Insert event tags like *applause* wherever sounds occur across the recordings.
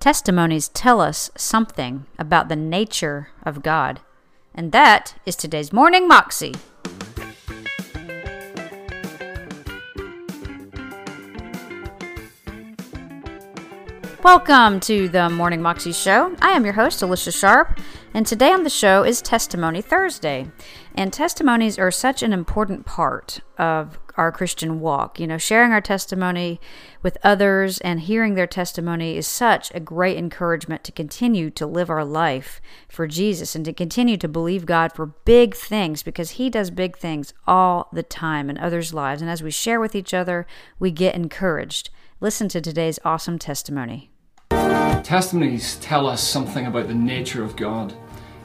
Testimonies tell us something about the nature of God. And that is today's Morning Moxie. Welcome to the Morning Moxie Show. I am your host, Alicia Sharp, and today on the show is Testimony Thursday. And testimonies are such an important part of our Christian walk. You know, sharing our testimony with others and hearing their testimony is such a great encouragement to continue to live our life for Jesus and to continue to believe God for big things because He does big things all the time in others' lives. And as we share with each other, we get encouraged. Listen to today's awesome testimony. Testimonies tell us something about the nature of God.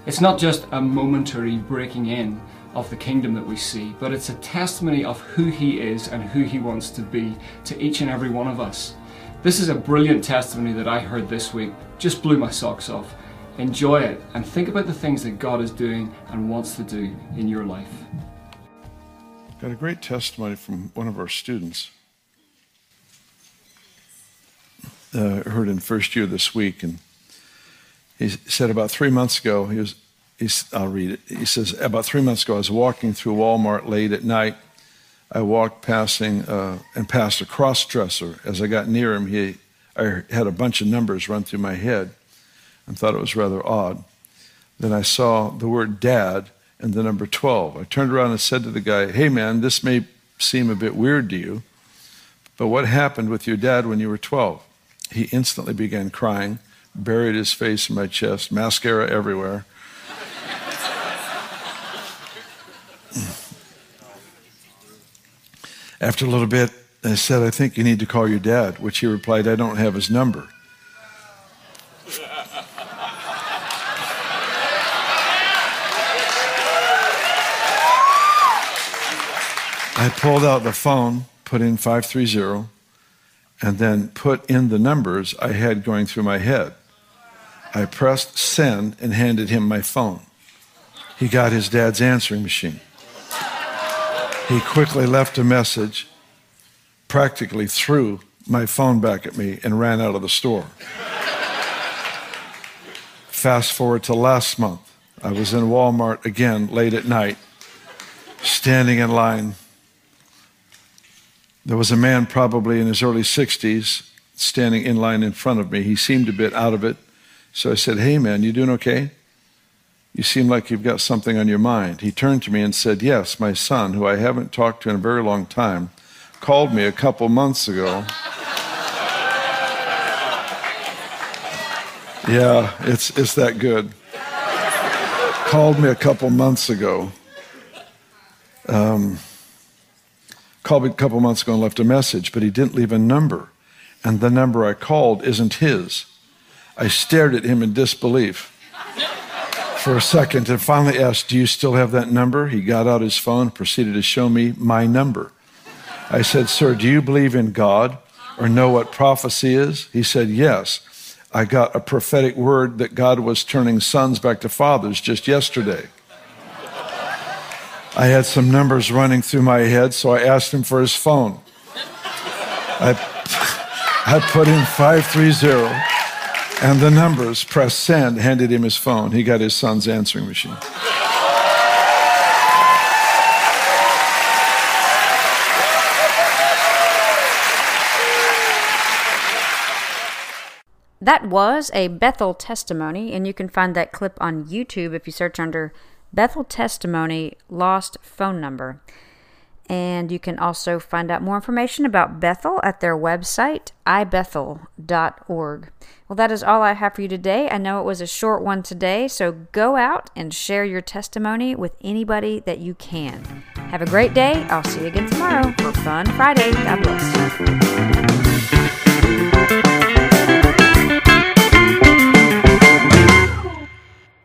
It's not just a momentary breaking in of the kingdom that we see, but it's a testimony of who He is and who He wants to be to each and every one of us. This is a brilliant testimony that I heard this week, just blew my socks off. Enjoy it and think about the things that God is doing and wants to do in your life. Got a great testimony from one of our students. uh, heard in first year this week, and he said about three months ago, he was, he's, I'll read it. He says, about three months ago, I was walking through Walmart late at night. I walked passing uh, and passed a cross dresser. As I got near him, he, I had a bunch of numbers run through my head and thought it was rather odd. Then I saw the word dad and the number 12. I turned around and said to the guy, Hey man, this may seem a bit weird to you, but what happened with your dad when you were 12? He instantly began crying, buried his face in my chest, mascara everywhere. After a little bit, I said, I think you need to call your dad, which he replied, I don't have his number. I pulled out the phone, put in 530, and then put in the numbers I had going through my head. I pressed send and handed him my phone. He got his dad's answering machine. He quickly left a message, practically threw my phone back at me, and ran out of the store. Fast forward to last month. I was in Walmart again late at night, standing in line there was a man, probably in his early 60s, standing in line in front of me. He seemed a bit out of it. So I said, Hey, man, you doing okay? You seem like you've got something on your mind. He turned to me and said, Yes, my son, who I haven't talked to in a very long time, called me a couple months ago. yeah, it's, it's that good. called me a couple months ago. Um, called me a couple months ago and left a message, but he didn't leave a number. And the number I called isn't his. I stared at him in disbelief for a second and finally asked, Do you still have that number? He got out his phone proceeded to show me my number. I said, Sir, do you believe in God or know what prophecy is? He said, Yes. I got a prophetic word that God was turning sons back to fathers just yesterday. I had some numbers running through my head, so I asked him for his phone. I, *laughs* I put in 530 and the numbers, pressed send, handed him his phone. He got his son's answering machine. That was a Bethel testimony, and you can find that clip on YouTube if you search under Bethel Testimony Lost Phone Number. And you can also find out more information about Bethel at their website, ibethel.org. Well, that is all I have for you today. I know it was a short one today, so go out and share your testimony with anybody that you can. Have a great day. I'll see you again tomorrow for Fun Friday. God bless.